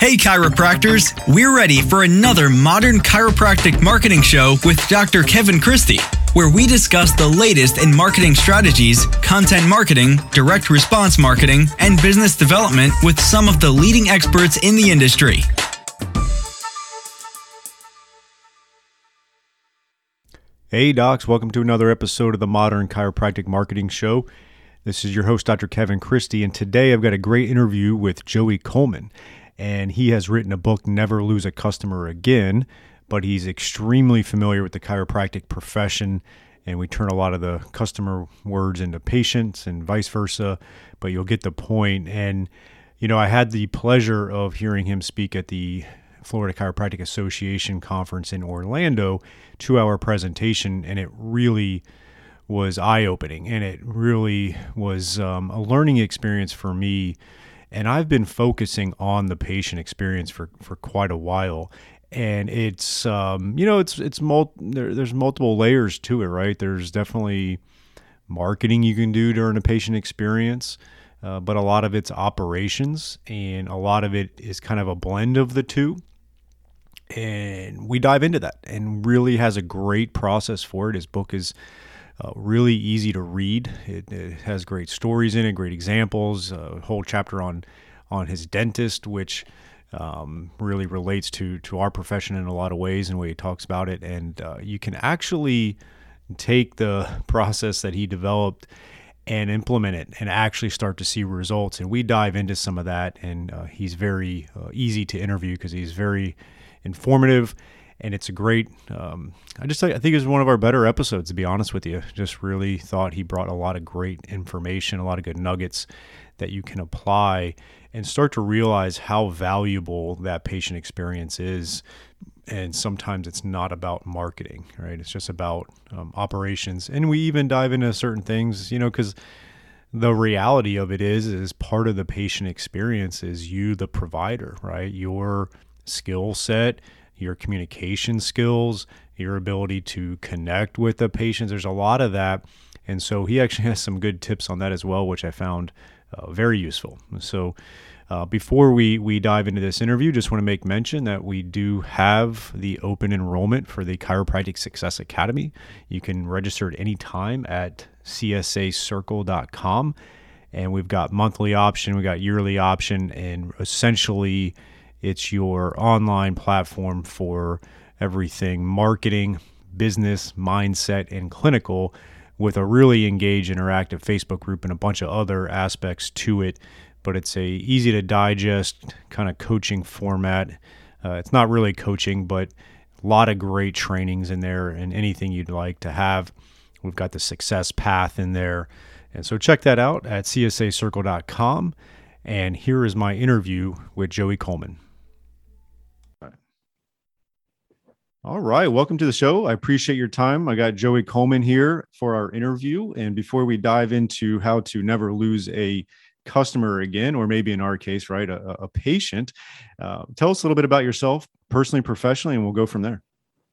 Hey, chiropractors! We're ready for another modern chiropractic marketing show with Dr. Kevin Christie, where we discuss the latest in marketing strategies, content marketing, direct response marketing, and business development with some of the leading experts in the industry. Hey, docs, welcome to another episode of the Modern Chiropractic Marketing Show. This is your host, Dr. Kevin Christie, and today I've got a great interview with Joey Coleman and he has written a book, Never Lose a Customer Again. But he's extremely familiar with the chiropractic profession, and we turn a lot of the customer words into patients and vice versa. But you'll get the point. And, you know, I had the pleasure of hearing him speak at the Florida Chiropractic Association conference in Orlando, two hour presentation, and it really was eye opening and it really was um, a learning experience for me and I've been focusing on the patient experience for, for quite a while. And it's, um, you know, it's, it's, mul- there, there's multiple layers to it, right? There's definitely marketing you can do during a patient experience. Uh, but a lot of it's operations and a lot of it is kind of a blend of the two and we dive into that and really has a great process for it his book is uh, really easy to read. It, it, has great stories in it, great examples. A whole chapter on on his dentist, which um, really relates to to our profession in a lot of ways, and the way he talks about it. And uh, you can actually take the process that he developed and implement it and actually start to see results. And we dive into some of that. And uh, he's very uh, easy to interview because he's very informative and it's a great. Um, I just I think it was one of our better episodes to be honest with you. Just really thought he brought a lot of great information, a lot of good nuggets that you can apply and start to realize how valuable that patient experience is. And sometimes it's not about marketing, right? It's just about um, operations, and we even dive into certain things, you know, because the reality of it is is part of the patient experience is you the provider right your skill set your communication skills, your ability to connect with the patients. There's a lot of that. And so he actually has some good tips on that as well, which I found uh, very useful. So uh, before we, we dive into this interview, just want to make mention that we do have the open enrollment for the Chiropractic Success Academy. You can register at any time at csacircle.com. And we've got monthly option, we've got yearly option, and essentially it's your online platform for everything marketing, business, mindset, and clinical with a really engaged interactive Facebook group and a bunch of other aspects to it. But it's a easy to digest kind of coaching format. Uh, it's not really coaching, but a lot of great trainings in there and anything you'd like to have. We've got the success path in there. And so check that out at csacircle.com. And here is my interview with Joey Coleman. All right. Welcome to the show. I appreciate your time. I got Joey Coleman here for our interview. And before we dive into how to never lose a customer again, or maybe in our case, right, a, a patient, uh, tell us a little bit about yourself personally, professionally, and we'll go from there.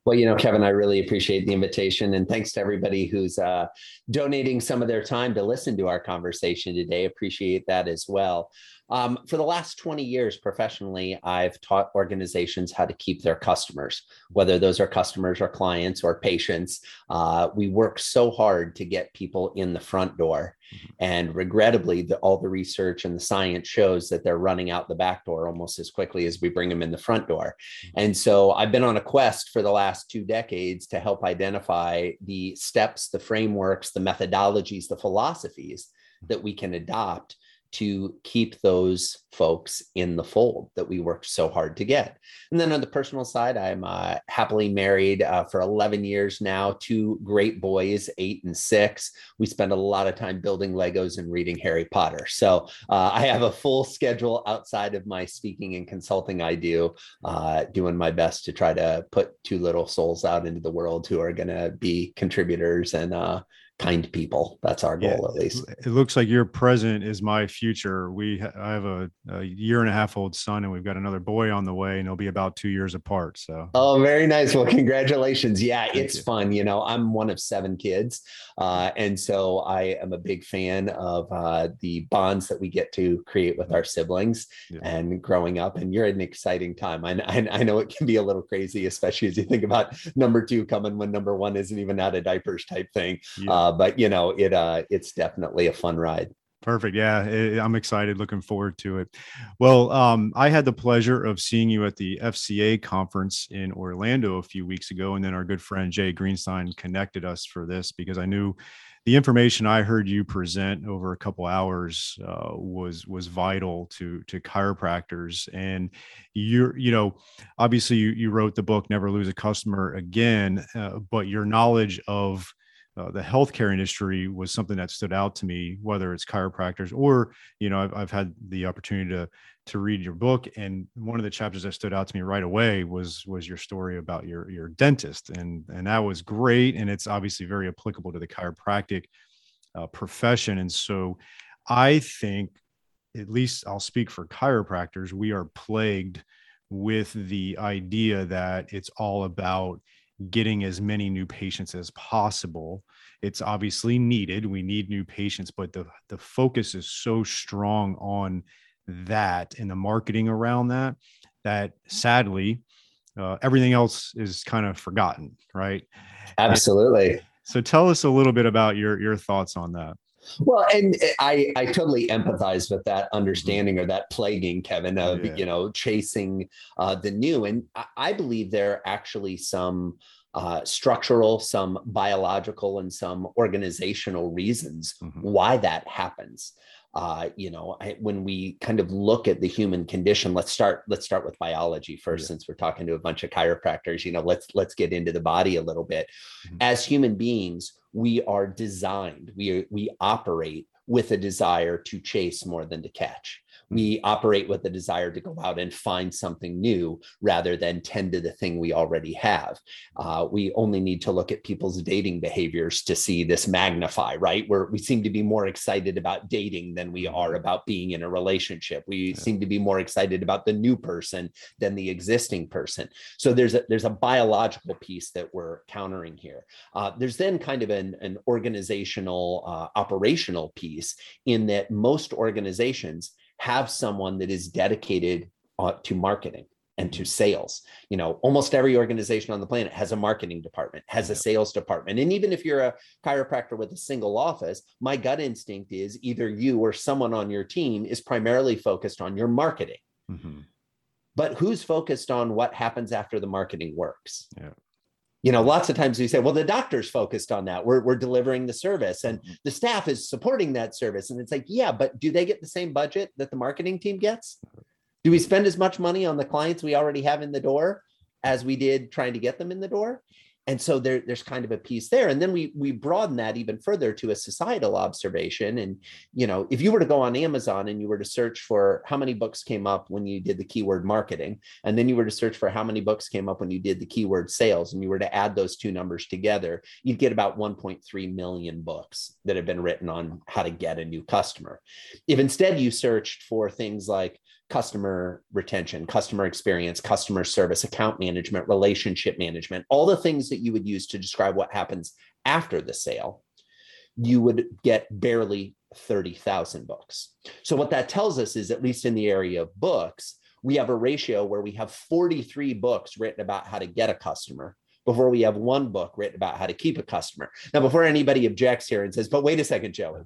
Well, you know, Kevin, I really appreciate the invitation. And thanks to everybody who's uh, donating some of their time to listen to our conversation today. Appreciate that as well. Um, for the last 20 years professionally, I've taught organizations how to keep their customers, whether those are customers or clients or patients. Uh, we work so hard to get people in the front door. Mm-hmm. And regrettably, the, all the research and the science shows that they're running out the back door almost as quickly as we bring them in the front door. Mm-hmm. And so I've been on a quest for the last two decades to help identify the steps, the frameworks, the methodologies, the philosophies that we can adopt to keep those folks in the fold that we worked so hard to get. And then on the personal side, I'm uh, happily married uh, for 11 years now, two great boys, eight and six. We spend a lot of time building Legos and reading Harry Potter. So uh, I have a full schedule outside of my speaking and consulting I do, uh, doing my best to try to put two little souls out into the world who are going to be contributors and uh, kind people. That's our goal, yeah, at least. It looks like your present is my future. We, I have a, a, year and a half old son, and we've got another boy on the way, and they'll be about two years apart. So, oh, very nice. Well, congratulations. Yeah, Thank it's you. fun. You know, I'm one of seven kids, uh, and so I am a big fan of uh, the bonds that we get to create with our siblings yeah. and growing up. And you're an exciting time. I, I, I know it can be a little crazy, especially as you think about number two coming when number one isn't even out of diapers type thing. Yeah. Uh, but you know, it uh, it's definitely a fun ride. Perfect. Yeah, it, I'm excited. Looking forward to it. Well, um, I had the pleasure of seeing you at the FCA conference in Orlando a few weeks ago, and then our good friend Jay Greenstein connected us for this because I knew the information I heard you present over a couple hours uh, was was vital to to chiropractors. And you're you know obviously you you wrote the book Never Lose a Customer Again, uh, but your knowledge of uh, the healthcare industry was something that stood out to me, whether it's chiropractors or, you know, I've, I've had the opportunity to, to read your book. And one of the chapters that stood out to me right away was, was your story about your, your dentist. And, and that was great. And it's obviously very applicable to the chiropractic uh, profession. And so I think, at least I'll speak for chiropractors, we are plagued with the idea that it's all about getting as many new patients as possible. It's obviously needed. We need new patients, but the the focus is so strong on that and the marketing around that that sadly uh, everything else is kind of forgotten, right? Absolutely. And so tell us a little bit about your your thoughts on that. Well, and I I totally empathize with that understanding or that plaguing, Kevin, of yeah. you know chasing uh, the new, and I, I believe there are actually some uh, structural, some biological, and some organizational reasons mm-hmm. why that happens. Uh, you know, I, when we kind of look at the human condition, let's start. Let's start with biology first, yeah. since we're talking to a bunch of chiropractors. You know, let's let's get into the body a little bit. Mm-hmm. As human beings, we are designed, we, we operate with a desire to chase more than to catch we operate with the desire to go out and find something new rather than tend to the thing we already have. Uh, we only need to look at people's dating behaviors to see this magnify, right? Where we seem to be more excited about dating than we are mm-hmm. about being in a relationship. We yeah. seem to be more excited about the new person than the existing person. So there's a there's a biological piece that we're countering here. Uh, there's then kind of an, an organizational uh, operational piece in that most organizations have someone that is dedicated uh, to marketing and to sales. You know, almost every organization on the planet has a marketing department, has a sales department. And even if you're a chiropractor with a single office, my gut instinct is either you or someone on your team is primarily focused on your marketing. Mm-hmm. But who's focused on what happens after the marketing works? Yeah you know lots of times we say well the doctor's focused on that. We're, we're delivering the service and mm-hmm. the staff is supporting that service and it's like yeah but do they get the same budget that the marketing team gets? Do we spend as much money on the clients we already have in the door as we did trying to get them in the door and so there, there's kind of a piece there. And then we we broaden that even further to a societal observation. And you know if you were to go on amazon and you were to search for how many books came up when you did the keyword marketing and then you were to search for how many books came up when you did the keyword sales and you were to add those two numbers together you'd get about 1.3 million books that have been written on how to get a new customer. If instead you searched for things like customer retention, customer experience, customer service, account management, relationship management, all the things that you would use to describe what happens after the sale, you would get barely 30,000 books. So, what that tells us is, at least in the area of books, we have a ratio where we have 43 books written about how to get a customer before we have one book written about how to keep a customer. Now, before anybody objects here and says, but wait a second, Joey,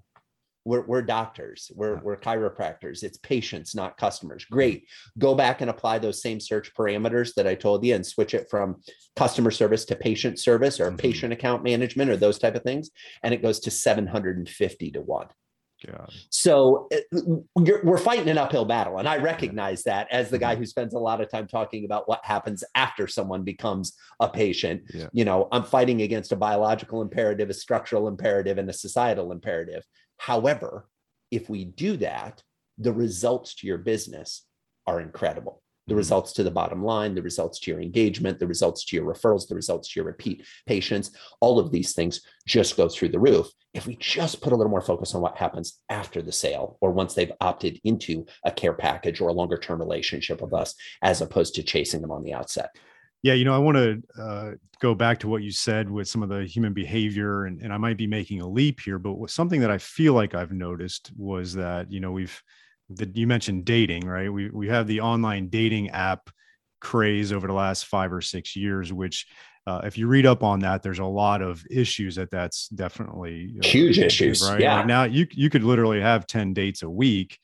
we're, we're doctors we're, we're chiropractors it's patients not customers great go back and apply those same search parameters that i told you and switch it from customer service to patient service or mm-hmm. patient account management or those type of things and it goes to 750 to 1 God. So we're fighting an uphill battle. And I recognize that as the guy mm-hmm. who spends a lot of time talking about what happens after someone becomes a patient. Yeah. You know, I'm fighting against a biological imperative, a structural imperative, and a societal imperative. However, if we do that, the results to your business are incredible. the mm-hmm. results to the bottom line, the results to your engagement, the results to your referrals, the results to your repeat patients, all of these things just go through the roof. If we just put a little more focus on what happens after the sale or once they've opted into a care package or a longer term relationship with us, as opposed to chasing them on the outset. Yeah, you know, I want to uh, go back to what you said with some of the human behavior, and, and I might be making a leap here, but something that I feel like I've noticed was that, you know, we've that you mentioned dating, right? We we have the online dating app craze over the last five or six years, which uh, if you read up on that, there's a lot of issues that that's definitely uh, huge issues, right? Yeah. Like now you you could literally have ten dates a week,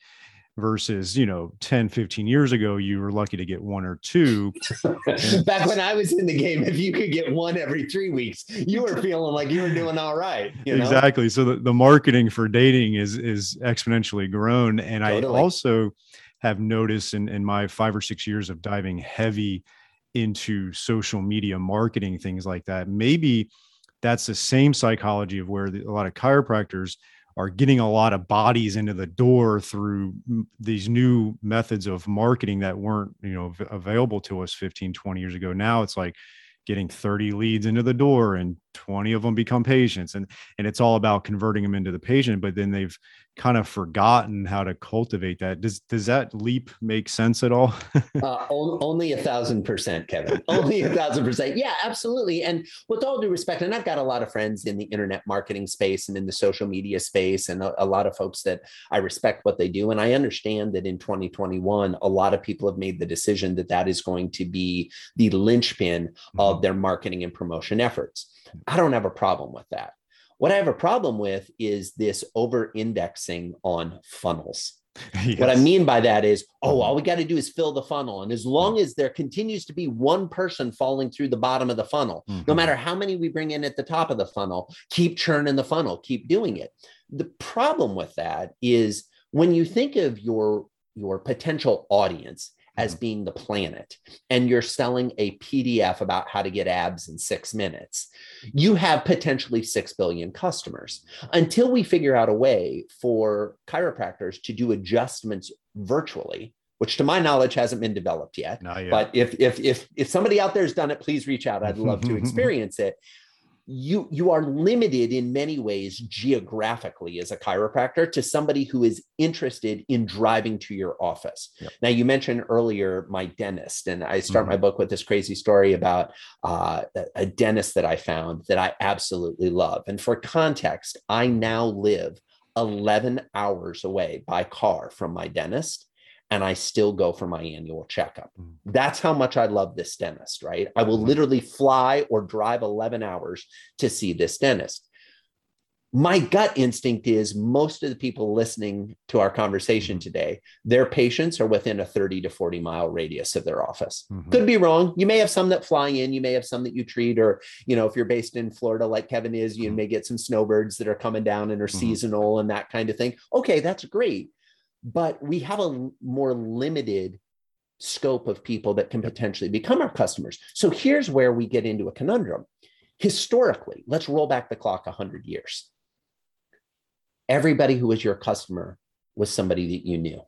versus you know 10 15 years ago you were lucky to get one or two back when i was in the game if you could get one every three weeks you were feeling like you were doing all right exactly know? so the, the marketing for dating is is exponentially grown and totally. i also have noticed in, in my five or six years of diving heavy into social media marketing things like that maybe that's the same psychology of where the, a lot of chiropractors are getting a lot of bodies into the door through these new methods of marketing that weren't you know available to us 15 20 years ago. Now it's like getting 30 leads into the door and 20 of them become patients and and it's all about converting them into the patient but then they've kind of forgotten how to cultivate that. Does does that leap make sense at all? Uh, only a thousand percent kevin. Only a thousand percent. Yeah absolutely. And with all due respect and i've got a lot of friends in the internet marketing space and in the social media space and a, a lot of folks that i respect what they do. And i understand that in 2021 a lot of people have made the decision that that is going to be the linchpin of mm-hmm. their marketing and promotion efforts I don't have a problem with that. What I have a problem with is this over indexing on funnels. Yes. What I mean by that is, oh, mm-hmm. all we got to do is fill the funnel. And as long as there continues to be one person falling through the bottom of the funnel, mm-hmm. no matter how many we bring in at the top of the funnel, keep churning the funnel, keep doing it. The problem with that is when you think of your your potential audience as mm-hmm. being the planet and you're selling a PDF about how to get abs in six minutes, you have potentially 6 billion customers. Until we figure out a way for chiropractors to do adjustments virtually, which to my knowledge hasn't been developed yet. yet. But if, if, if, if somebody out there has done it, please reach out. I'd love to experience it you you are limited in many ways geographically as a chiropractor to somebody who is interested in driving to your office yep. now you mentioned earlier my dentist and i start mm-hmm. my book with this crazy story about uh, a dentist that i found that i absolutely love and for context i now live 11 hours away by car from my dentist and I still go for my annual checkup. Mm. That's how much I love this dentist, right? I will mm. literally fly or drive 11 hours to see this dentist. My gut instinct is most of the people listening to our conversation mm-hmm. today, their patients are within a 30 to 40 mile radius of their office. Mm-hmm. Could be wrong. You may have some that fly in, you may have some that you treat, or, you know, if you're based in Florida like Kevin is, you mm-hmm. may get some snowbirds that are coming down and are mm-hmm. seasonal and that kind of thing. Okay, that's great but we have a more limited scope of people that can potentially become our customers. So here's where we get into a conundrum. Historically, let's roll back the clock 100 years. Everybody who was your customer was somebody that you knew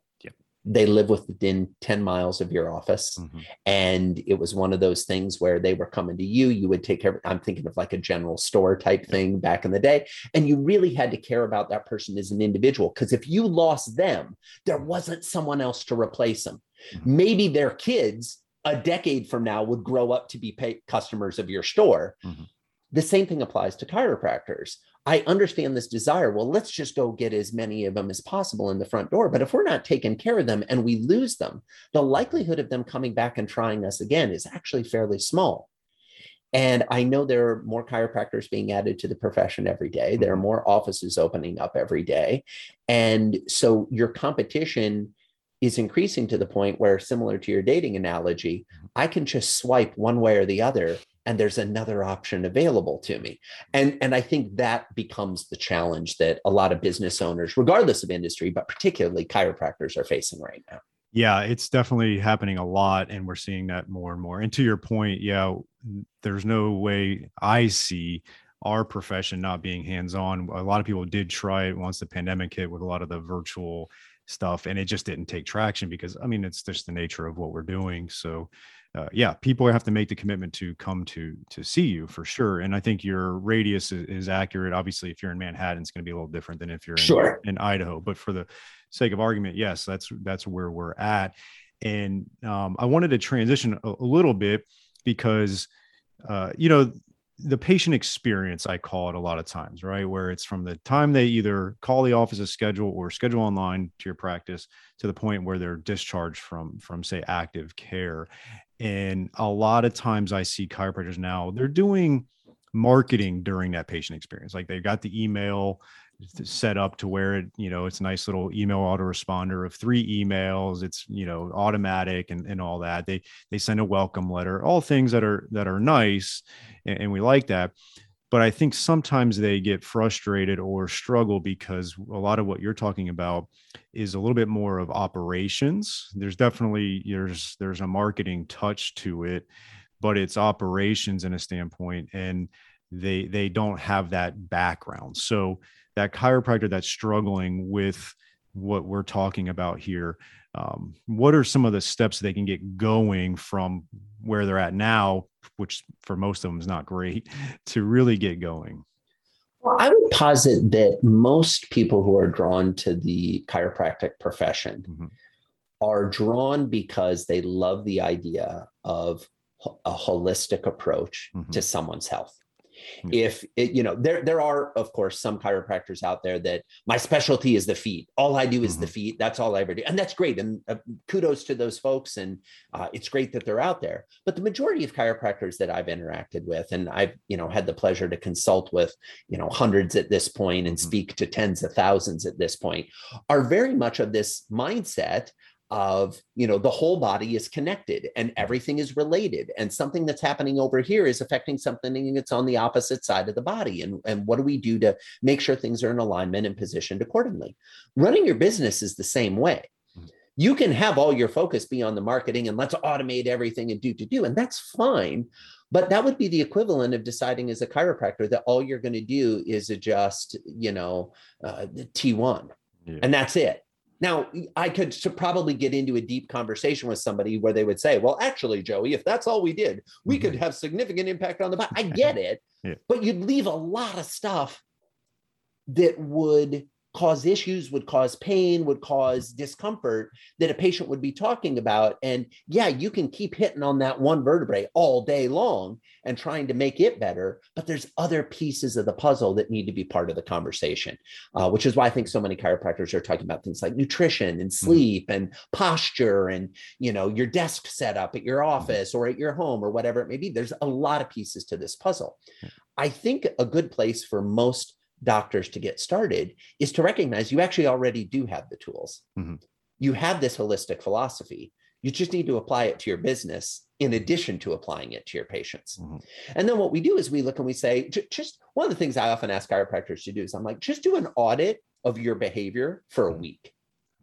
they live within 10 miles of your office mm-hmm. and it was one of those things where they were coming to you you would take care i'm thinking of like a general store type thing back in the day and you really had to care about that person as an individual because if you lost them there wasn't someone else to replace them mm-hmm. maybe their kids a decade from now would grow up to be pay- customers of your store mm-hmm. the same thing applies to chiropractors I understand this desire. Well, let's just go get as many of them as possible in the front door. But if we're not taking care of them and we lose them, the likelihood of them coming back and trying us again is actually fairly small. And I know there are more chiropractors being added to the profession every day. There are mm-hmm. more offices opening up every day. And so your competition is increasing to the point where, similar to your dating analogy. I can just swipe one way or the other and there's another option available to me. And and i think that becomes the challenge that a lot of business owners regardless of industry but particularly chiropractors are facing right now. Yeah it's definitely happening a lot and we're seeing that more and more. And to your point yeah there's no way i see our profession not being hands-on. A lot of people did try it once the pandemic hit with a lot of the virtual stuff and it just didn't take traction because i mean it's just the nature of what we're doing. So uh, yeah people have to make the commitment to come to to see you for sure and i think your radius is, is accurate obviously if you're in manhattan it's going to be a little different than if you're in, sure. in idaho but for the sake of argument yes that's that's where we're at and um, i wanted to transition a, a little bit because uh, you know the patient experience i call it a lot of times right where it's from the time they either call the office a schedule or schedule online to your practice to the point where they're discharged from from say active care and a lot of times i see chiropractors now they're doing marketing during that patient experience like they've got the email set up to where it you know it's a nice little email autoresponder of three emails it's you know automatic and, and all that they they send a welcome letter all things that are that are nice and, and we like that but i think sometimes they get frustrated or struggle because a lot of what you're talking about is a little bit more of operations. There's definitely there's there's a marketing touch to it but it's operations in a standpoint and they they don't have that background. So that chiropractor that's struggling with what we're talking about here um, what are some of the steps they can get going from where they're at now which for most of them is not great to really get going well, I would posit that most people who are drawn to the chiropractic profession mm-hmm. are drawn because they love the idea of a holistic approach mm-hmm. to someone's health. Hmm. If it, you know, there there are of course some chiropractors out there that my specialty is the feet. All I do is mm-hmm. the feet. That's all I ever do, and that's great. And uh, kudos to those folks. And uh, it's great that they're out there. But the majority of chiropractors that I've interacted with, and I've you know had the pleasure to consult with you know hundreds at this point and mm-hmm. speak to tens of thousands at this point, are very much of this mindset of you know the whole body is connected and everything is related. And something that's happening over here is affecting something that's on the opposite side of the body. And, and what do we do to make sure things are in alignment and positioned accordingly? Running your business is the same way. Hmm. you can have all your focus be on the marketing and let's automate everything and do to do and that's fine. But that would be the equivalent of deciding as a chiropractor that all you're going to do is adjust you know uh, the t1 yeah. and that's it now, I could probably get into a deep conversation with somebody where they would say, well, actually, Joey, if that's all we did, we mm-hmm. could have significant impact on the body. I get it, yeah. but you'd leave a lot of stuff that would cause issues, would cause pain, would cause discomfort that a patient would be talking about. And yeah, you can keep hitting on that one vertebrae all day long and trying to make it better, but there's other pieces of the puzzle that need to be part of the conversation, uh, which is why I think so many chiropractors are talking about things like nutrition and mm-hmm. sleep mm-hmm. and posture and you know your desk setup at your mm-hmm. office or at your home or whatever it may be. There's a lot of pieces to this puzzle. I think a good place for most doctors to get started is to recognize you actually already do have the tools. Mm-hmm. You have this holistic philosophy. You just need to apply it to your business in addition to applying it to your patients. Mm-hmm. And then what we do is we look and we say, just one of the things I often ask chiropractors to do is I'm like, just do an audit of your behavior for a mm-hmm. week.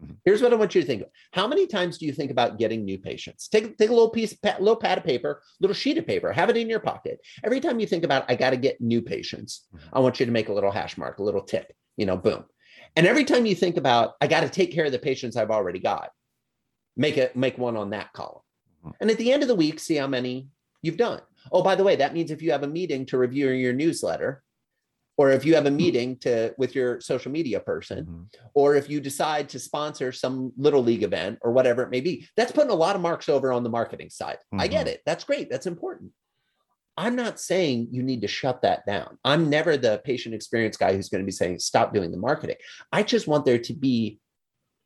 Mm-hmm. Here's what I want you to think of. How many times do you think about getting new patients? Take, take a little piece, a little pad of paper, little sheet of paper, have it in your pocket. Every time you think about, I got to get new patients, mm-hmm. I want you to make a little hash mark, a little tick, you know, boom. And every time you think about, I got to take care of the patients I've already got, make it, make one on that column. Mm-hmm. And at the end of the week, see how many you've done. Oh, by the way, that means if you have a meeting to review your newsletter, or if you have a hmm. meeting to with your social media person mm-hmm. or if you decide to sponsor some little league event or whatever it may be that's putting a lot of marks over on the marketing side mm-hmm. i get mm-hmm. it that's great that's important i'm not saying you need to shut that down i'm never the patient experience guy who's going to be saying stop doing the marketing i just want there to be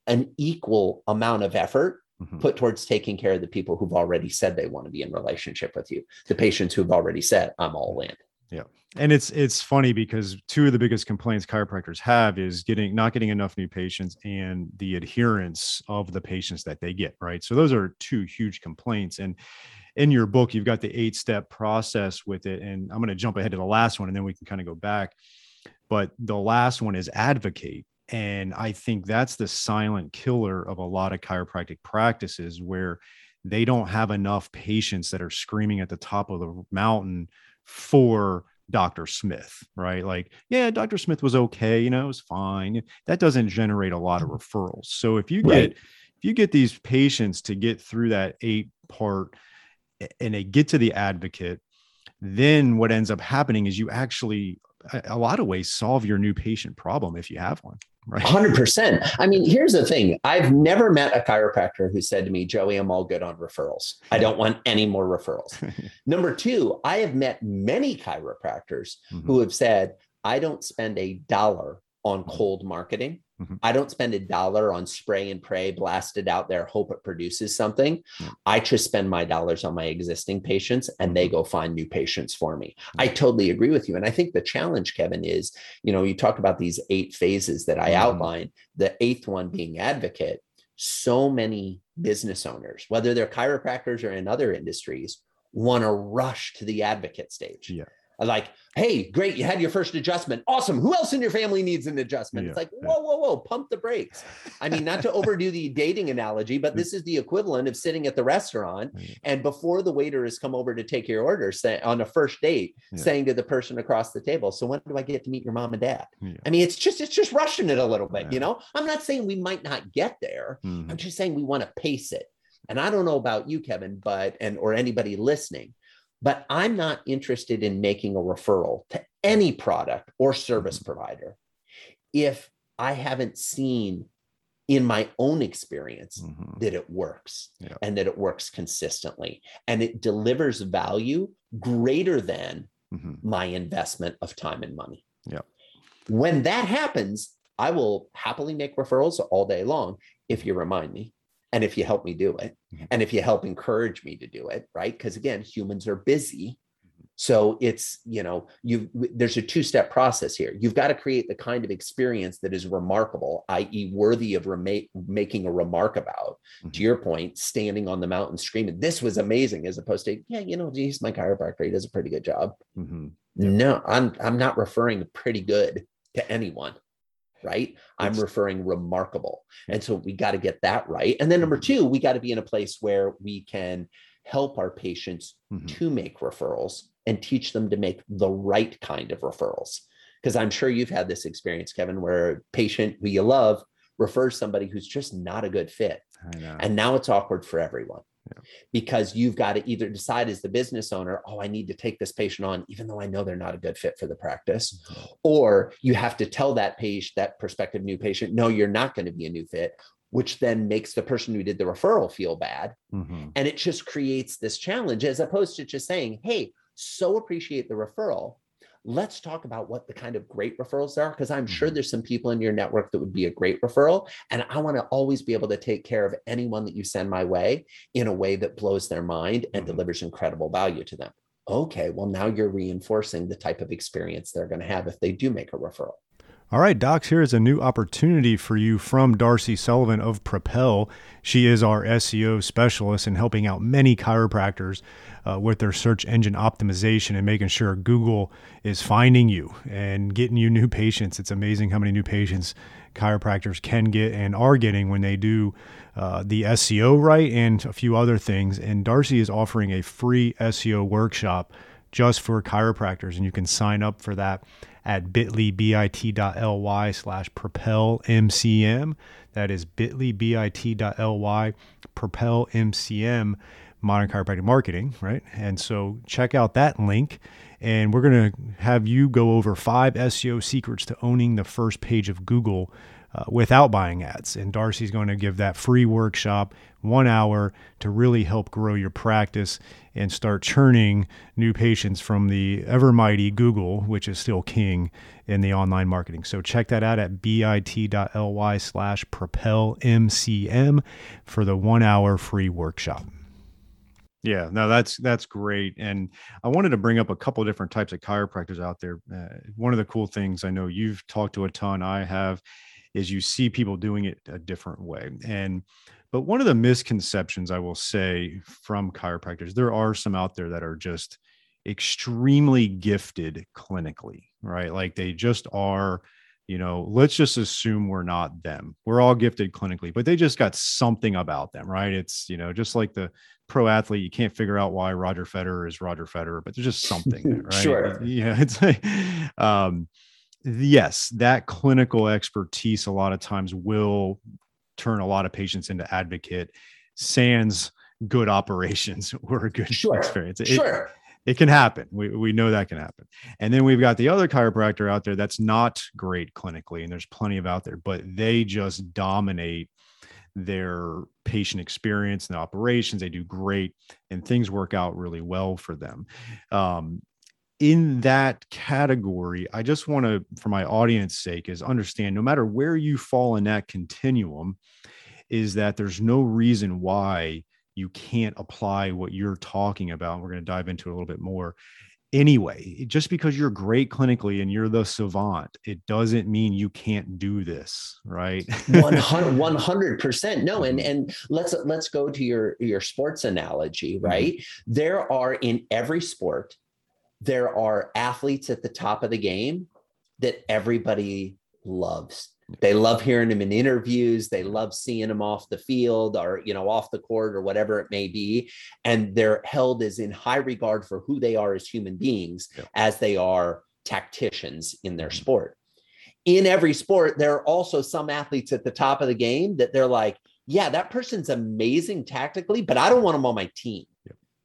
an equal amount of effort Mm-hmm. put towards taking care of the people who've already said they want to be in relationship with you the patients who've already said i'm all in yeah. And it's it's funny because two of the biggest complaints chiropractors have is getting not getting enough new patients and the adherence of the patients that they get, right? So those are two huge complaints and in your book you've got the eight step process with it and I'm going to jump ahead to the last one and then we can kind of go back. But the last one is advocate and I think that's the silent killer of a lot of chiropractic practices where they don't have enough patients that are screaming at the top of the mountain for Dr. Smith, right? Like, yeah, Dr. Smith was okay, you know, it was fine. That doesn't generate a lot of mm-hmm. referrals. So if you get right. if you get these patients to get through that eight part and they get to the advocate, then what ends up happening is you actually a lot of ways solve your new patient problem if you have one right. 100% i mean here's the thing. I've never met a chiropractor who said to me joey i'm all good on referrals. I don't want any more referrals. Number two i have met many chiropractors mm-hmm. who have said i don't spend a dollar on cold marketing Mm-hmm. I don't spend a dollar on spray and pray, blast it out there, hope it produces something. Mm-hmm. I just spend my dollars on my existing patients and they mm-hmm. go find new patients for me. I mm-hmm. totally agree with you. And I think the challenge, Kevin, is you know, you talk about these eight phases that I mm-hmm. outlined, the eighth one being advocate. So many business owners, whether they're chiropractors or in other industries, want to rush to the advocate stage. Yeah like, hey, great, you had your first adjustment. Awesome. Who else in your family needs an adjustment? Yeah, it's like, whoa, whoa, whoa, pump the brakes. I mean, not to overdo the dating analogy, but this is the equivalent of sitting at the restaurant and before the waiter has come over to take your order, say, on a first date, yeah. saying to the person across the table, so when do I get to meet your mom and dad? Yeah. I mean, it's just it's just rushing it a little bit, you know. I'm not saying we might not get there. Mm-hmm. I'm just saying we want to pace it. And I don't know about you, Kevin, but and or anybody listening, but I'm not interested in making a referral to any product or service mm-hmm. provider if I haven't seen in my own experience mm-hmm. that it works yeah. and that it works consistently and it delivers value greater than mm-hmm. my investment of time and money. Yeah. When that happens, I will happily make referrals all day long if you remind me and if you help me do it mm-hmm. and if you help encourage me to do it right because again humans are busy mm-hmm. so it's you know you there's a two step process here you've got to create the kind of experience that is remarkable i.e worthy of rema- making a remark about mm-hmm. to your point standing on the mountain screaming this was amazing as opposed to yeah you know geez my chiropractor he does a pretty good job mm-hmm. no i'm i'm not referring pretty good to anyone right? I'm referring remarkable. And so we got to get that right. And then number mm-hmm. two, we got to be in a place where we can help our patients mm-hmm. to make referrals and teach them to make the right kind of referrals. Because I'm sure you've had this experience, Kevin, where a patient who you love refers somebody who's just not a good fit. And now it's awkward for everyone because you've got to either decide as the business owner, oh, I need to take this patient on, even though I know they're not a good fit for the practice. Mm-hmm. Or you have to tell that patient, that prospective new patient, no, you're not going to be a new fit, which then makes the person who did the referral feel bad. Mm-hmm. And it just creates this challenge as opposed to just saying, hey, so appreciate the referral let's talk about what the kind of great referrals are because i'm sure mm-hmm. there's some people in your network that would be a great referral and i want to always be able to take care of anyone that you send my way in a way that blows their mind and mm-hmm. delivers incredible value to them okay well now you're reinforcing the type of experience they're going to have if they do make a referral all right, Docs, here is a new opportunity for you from Darcy Sullivan of Propel. She is our SEO specialist in helping out many chiropractors uh, with their search engine optimization and making sure Google is finding you and getting you new patients. It's amazing how many new patients chiropractors can get and are getting when they do uh, the SEO right and a few other things. And Darcy is offering a free SEO workshop just for chiropractors, and you can sign up for that at bit.ly, bit.ly slash propel MCM. That is bit.ly, bit.ly, propel MCM, modern chiropractic marketing, right? And so check out that link. And we're going to have you go over five SEO secrets to owning the first page of Google uh, without buying ads. And Darcy's going to give that free workshop, one hour, to really help grow your practice and start churning new patients from the ever mighty Google, which is still king in the online marketing. So check that out at bit.ly slash propelmcm for the one hour free workshop. Yeah, no, that's that's great, and I wanted to bring up a couple different types of chiropractors out there. Uh, one of the cool things I know you've talked to a ton, I have, is you see people doing it a different way. And but one of the misconceptions I will say from chiropractors, there are some out there that are just extremely gifted clinically, right? Like they just are you know, let's just assume we're not them. We're all gifted clinically, but they just got something about them, right? It's, you know, just like the pro athlete, you can't figure out why Roger Federer is Roger Federer, but there's just something there, right? sure. Yeah. It's like, um, yes, that clinical expertise a lot of times will turn a lot of patients into advocate sans good operations or a good sure. experience. It, sure it can happen. We, we know that can happen. And then we've got the other chiropractor out there that's not great clinically, and there's plenty of out there, but they just dominate their patient experience and the operations. They do great, and things work out really well for them. Um, in that category, I just want to, for my audience sake, is understand no matter where you fall in that continuum, is that there's no reason why you can't apply what you're talking about. We're going to dive into it a little bit more. Anyway, just because you're great clinically and you're the savant, it doesn't mean you can't do this, right? 100 percent. No, and mm-hmm. and let's let's go to your your sports analogy, mm-hmm. right? Mm-hmm. There are in every sport, there are athletes at the top of the game that everybody loves they love hearing him in interviews they love seeing him off the field or you know off the court or whatever it may be and they're held as in high regard for who they are as human beings yeah. as they are tacticians in their mm-hmm. sport in every sport there are also some athletes at the top of the game that they're like yeah that person's amazing tactically but i don't want them on my team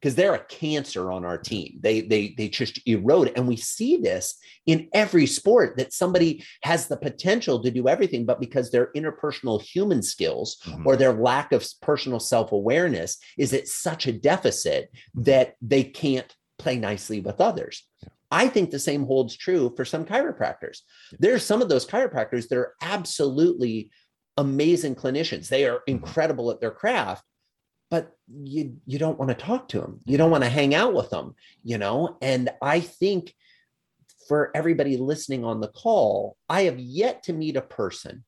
because they're a cancer on our team. They they they just erode, and we see this in every sport that somebody has the potential to do everything, but because their interpersonal human skills mm-hmm. or their lack of personal self awareness is at such a deficit that they can't play nicely with others. Yeah. I think the same holds true for some chiropractors. There's some of those chiropractors that are absolutely amazing clinicians. They are mm-hmm. incredible at their craft, but you you don't want to talk to them you don't want to hang out with them you know and i think for everybody listening on the call i have yet to meet a person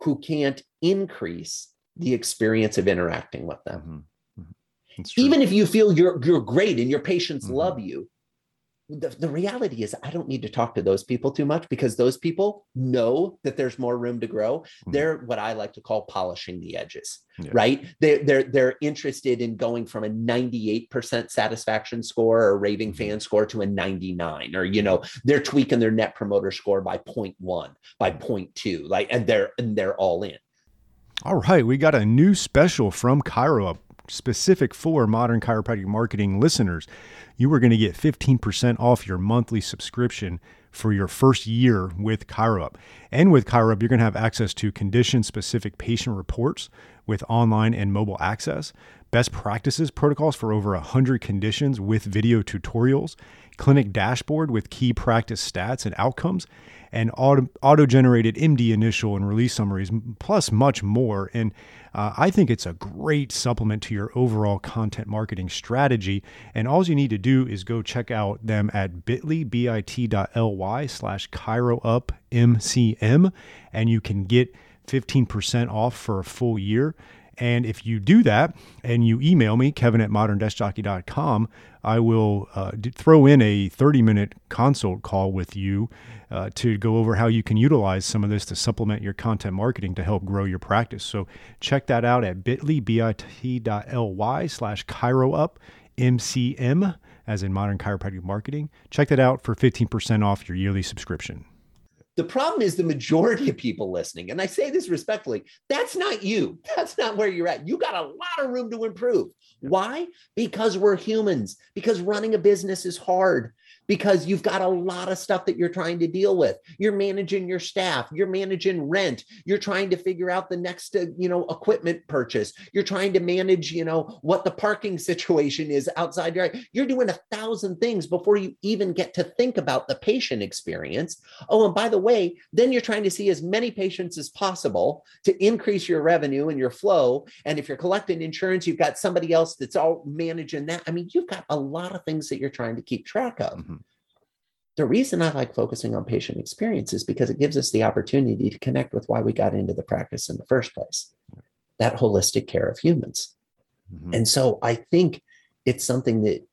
who can't increase the experience of interacting with them mm-hmm. mm-hmm. even if you feel you're you're great and your patients mm-hmm. love you the, the reality is i don't need to talk to those people too much because those people know that there's more room to grow mm-hmm. they're what i like to call polishing the edges yeah. right they're, they're they're interested in going from a 98% satisfaction score or raving mm-hmm. fan score to a 99 or you know they're tweaking their net promoter score by 0.1 by 0.2 like and they're and they're all in all right we got a new special from Chiro specific for modern chiropractic marketing listeners, you are going to get 15% off your monthly subscription for your first year with ChiroUp. And with ChiroUp, you're going to have access to condition specific patient reports with online and mobile access, best practices protocols for over 100 conditions with video tutorials, clinic dashboard with key practice stats and outcomes, and auto generated MD initial and release summaries, plus much more. And uh, I think it's a great supplement to your overall content marketing strategy. And all you need to do is go check out them at bit.ly, bit.ly slash ChiroUpMCM, and you can get 15% off for a full year. And if you do that and you email me, kevin at modern-jockey.com, I will uh, throw in a 30 minute consult call with you uh, to go over how you can utilize some of this to supplement your content marketing to help grow your practice. So check that out at bit.ly, bit.ly slash chiroup, MCM, as in modern chiropractic marketing. Check that out for 15% off your yearly subscription. The problem is the majority of people listening, and I say this respectfully, that's not you. That's not where you're at. You got a lot of room to improve. Why? Because we're humans, because running a business is hard because you've got a lot of stuff that you're trying to deal with. You're managing your staff, you're managing rent, you're trying to figure out the next, uh, you know, equipment purchase. You're trying to manage, you know, what the parking situation is outside your. You're doing a thousand things before you even get to think about the patient experience. Oh, and by the way, then you're trying to see as many patients as possible to increase your revenue and your flow. And if you're collecting insurance, you've got somebody else that's all managing that. I mean, you've got a lot of things that you're trying to keep track of. Mm-hmm. The reason I like focusing on patient experience is because it gives us the opportunity to connect with why we got into the practice in the first place that holistic care of humans. Mm-hmm. And so I think it's something that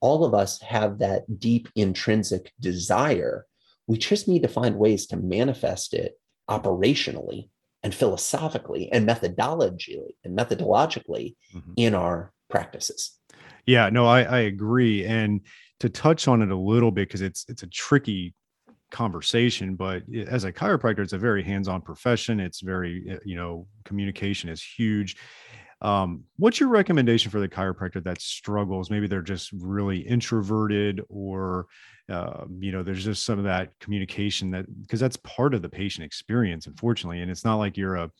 all of us have that deep intrinsic desire We just need to find ways to manifest it operationally and philosophically and methodologically and methodologically mm-hmm. in our practices. Yeah, no, I, I agree. And to touch on it a little bit, because it's it's a tricky conversation, but as a chiropractor, it's a very hands-on profession. It's very, you know, communication is huge. Um, what's your recommendation for the chiropractor that struggles? Maybe they're just really introverted, or uh, you know, there's just some of that communication that because that's part of the patient experience, unfortunately. And it's not like you're a,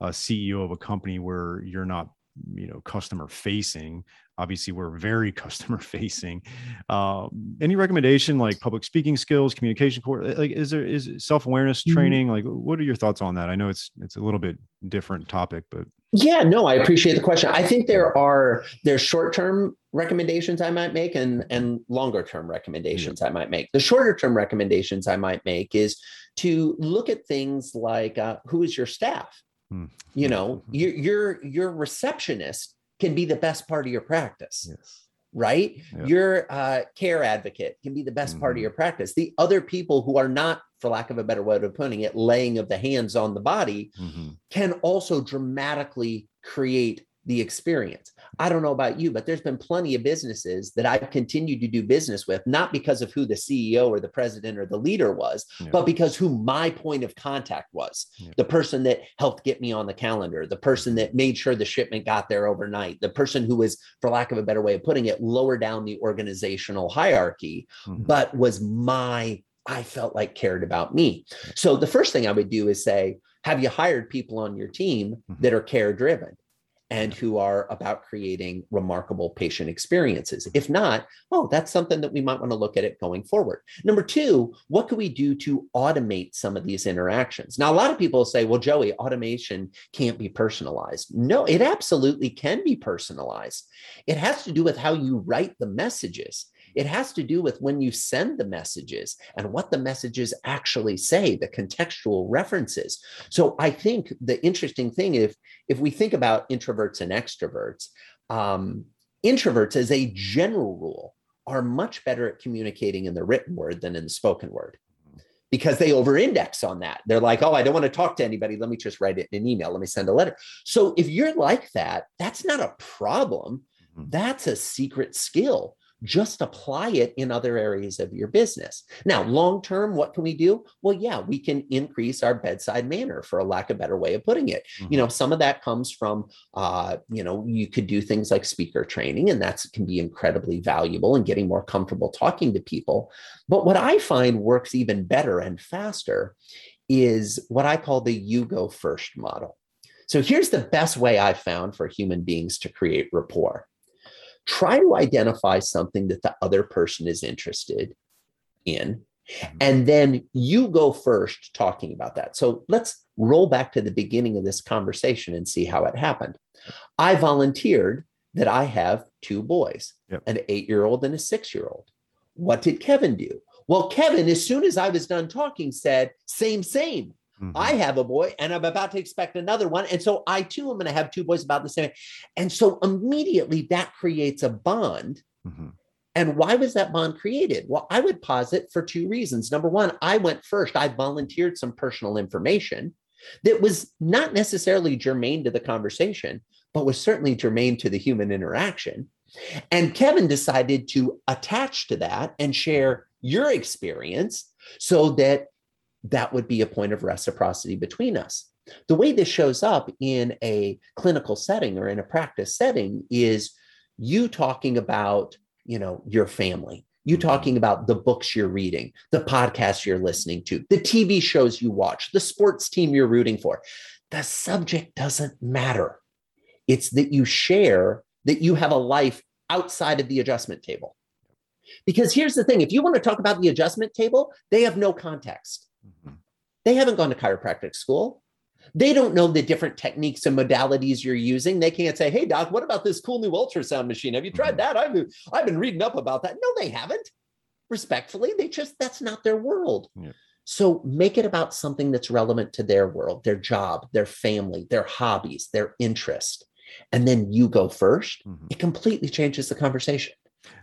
a CEO of a company where you're not you know customer facing obviously we're very customer facing um, any recommendation like public speaking skills communication core like is there is self-awareness mm-hmm. training like what are your thoughts on that i know it's it's a little bit different topic but yeah no i appreciate the question i think there are there's short-term recommendations i might make and and longer term recommendations yeah. i might make the shorter term recommendations i might make is to look at things like uh, who is your staff hmm. you know your your your receptionist can be the best part of your practice. Yes. Right? Yep. Your uh, care advocate can be the best mm-hmm. part of mm-hmm. your practice. The other people who are not, for lack of a better way of putting it, laying of the hands on the body mm-hmm. can also dramatically create the experience. I don't know about you, but there's been plenty of businesses that I've continued to do business with, not because of who the CEO or the president or the leader was, yeah. but because who my point of contact was yeah. the person that helped get me on the calendar, the person that made sure the shipment got there overnight, the person who was, for lack of a better way of putting it, lower down the organizational hierarchy, mm-hmm. but was my I felt like cared about me. So the first thing I would do is say, have you hired people on your team mm-hmm. that are care driven? and who are about creating remarkable patient experiences. If not, oh, that's something that we might want to look at it going forward. Number two, what can we do to automate some of these interactions? Now, a lot of people say, well, Joey, automation can't be personalized. No, it absolutely can be personalized. It has to do with how you write the messages. It has to do with when you send the messages and what the messages actually say, the contextual references. So I think the interesting thing, if if we think about introverts and extroverts, um, introverts as a general rule are much better at communicating in the written word than in the spoken word because they over index on that. They're like, oh, I don't want to talk to anybody. Let me just write it in an email. Let me send a letter. So if you're like that, that's not a problem. Mm-hmm. That's a secret skill just apply it in other areas of your business. Now, long term, what can we do? Well, yeah, we can increase our bedside manner, for a lack of better way of putting it. Mm-hmm. You know, some of that comes from, uh, you know, you could do things like speaker training, and that can be incredibly valuable and in getting more comfortable talking to people. But what I find works even better and faster is what I call the you go first model. So here's the best way I've found for human beings to create rapport try to identify something that the other person is interested in mm-hmm. and then you go first talking about that. So let's roll back to the beginning of this conversation and see how it happened. I volunteered that i have two boys yep. an eight year old and a six year old what did kevin do? Well kevin as soon as i was done talking said same same Mm-hmm. I have a boy and I'm about to expect another one. And so I too am going to have two boys about the same. And so immediately that creates a bond. Mm-hmm. And why was that bond created? Well, I would posit for two reasons. Number one, I went first, I volunteered some personal information that was not necessarily germane to the conversation, but was certainly germane to the human interaction. And Kevin decided to attach to that and share your experience so that that would be a point of reciprocity between us. The way this shows up in a clinical setting or in a practice setting is you talking about, you know, your family, you mm-hmm. talking about the books you're reading, the podcasts you're listening to, the TV shows you watch, the sports team you're rooting for. The subject doesn't matter. It's that you share that you have a life outside of the adjustment table. Because here's the thing if you want to talk about the adjustment table, they have no context. They haven't gone to chiropractic school. They don't know the different techniques and modalities you're using. They can't say, "Hey, doc, what about this cool new ultrasound machine? Have you tried mm-hmm. that? I've been, I've been reading up about that." No, they haven't. Respectfully, they just that's not their world. Yeah. So make it about something that's relevant to their world, their job, their family, their hobbies, their interest. And then you go 1st mm-hmm. It completely changes the conversation.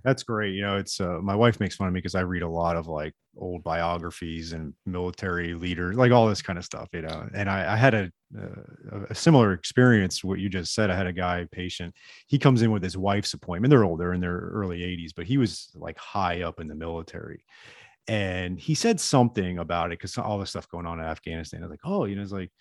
That's great. You know, it's uh, my wife makes fun of me because I read a lot of like old biographies and military leaders, like all this kind of stuff, you know. And I, I had a, uh, a similar experience. To what you just said, I had a guy patient. He comes in with his wife's appointment. They're older in their early 80s, but he was like high up in the military. And he said something about it because all the stuff going on in Afghanistan. I was like, oh, you know, it's like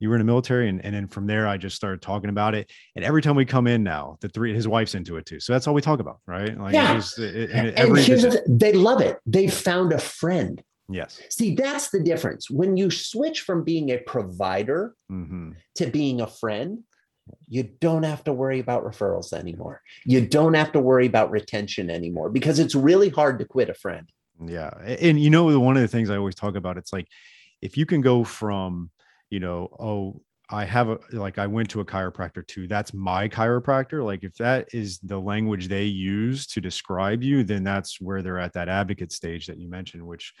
you were in the military and, and then from there i just started talking about it. And every time we come in now the three his wife's into it too. So that's all we talk about right? Like yeah. it it, and here's the, they love it. They found a friend. Yes. See that's the difference. When you switch from being a provider mm-hmm. to being a friend you don't have to worry about referrals anymore. You don't have to worry about retention anymore because it's really hard to quit a friend. Yeah. And you know one of the things i always talk about it's like if you can go from you know, oh, I have a like I went to a chiropractor too. That's my chiropractor. Like if that is the language they use to describe you, then that's where they're at that advocate stage that you mentioned, which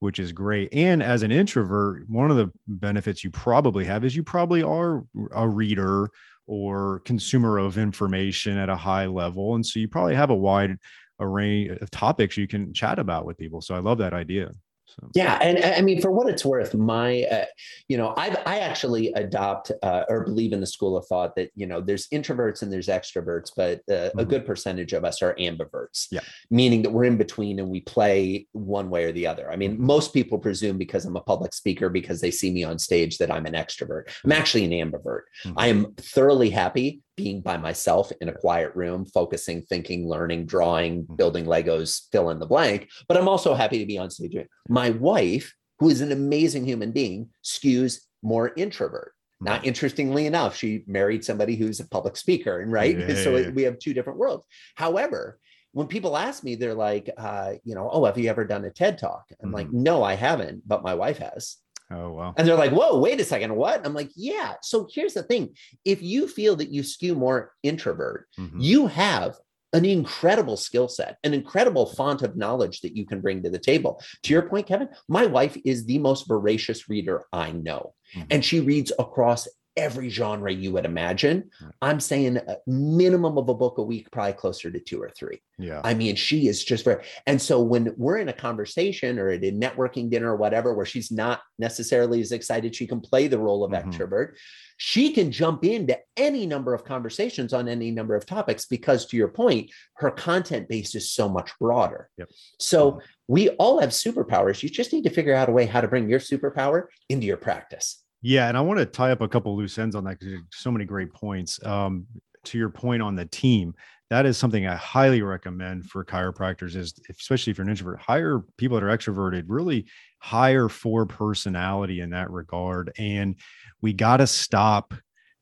which is great. And as an introvert, one of the benefits you probably have is you probably are a reader or consumer of information at a high level. And so you probably have a wide array of topics you can chat about with people. So I love that idea. So. Yeah, and I mean, for what it's worth, my, uh, you know, I I actually adopt uh, or believe in the school of thought that you know there's introverts and there's extroverts, but uh, mm-hmm. a good percentage of us are ambiverts. Yeah, meaning that we're in between and we play one way or the other. I mean, most people presume because I'm a public speaker because they see me on stage that I'm an extrovert. I'm mm-hmm. actually an ambivert. Mm-hmm. I am thoroughly happy being by myself in a quiet room, focusing, thinking, learning, drawing, mm-hmm. building Legos, fill in the blank. But I'm also happy to be on stage. My wife, who is an amazing human being, skews more introvert. Now, mm-hmm. interestingly enough, she married somebody who's a public speaker, and right, yeah, so we have two different worlds. However, when people ask me, they're like, uh, you know, oh, have you ever done a TED talk? I'm mm-hmm. like, no, I haven't, but my wife has. Oh, wow. And they're like, whoa, wait a second, what? I'm like, yeah. So here's the thing if you feel that you skew more introvert, mm-hmm. you have an incredible skill set, an incredible font of knowledge that you can bring to the table. To your point, Kevin, my wife is the most voracious reader I know, mm-hmm. and she reads across every genre you would imagine. I'm saying a minimum of a book a week, probably closer to two or three. Yeah. I mean, she is just very, and so when we're in a conversation or at a networking dinner or whatever, where she's not necessarily as excited, she can play the role of mm-hmm. extrovert. She can jump into any number of conversations on any number of topics because, to your point, her content base is so much broader. Yep. So mm-hmm. we all have superpowers. You just need to figure out a way how to bring your superpower into your practice. Yeah, and I want to tie up a couple loose ends on that because so many great points. Um, to your point on the team, that is something I highly recommend for chiropractors. Is especially if you're an introvert, hire people that are extroverted. Really hire for personality in that regard, and we got to stop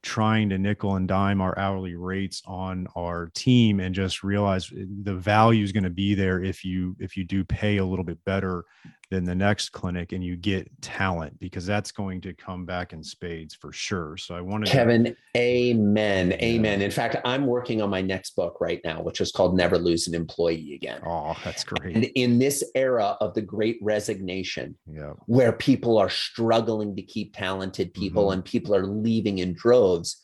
trying to nickel and dime our hourly rates on our team and just realize the value is going to be there if you if you do pay a little bit better than the next clinic and you get talent because that's going to come back in spades for sure. So I wanted Kevin, to, amen. Amen. In fact, I'm working on my next book right now, which is called Never Lose an Employee Again. Oh, that's great. And in this era of the great resignation, yeah. where people are struggling to keep talented people mm-hmm. and people are leaving in droves,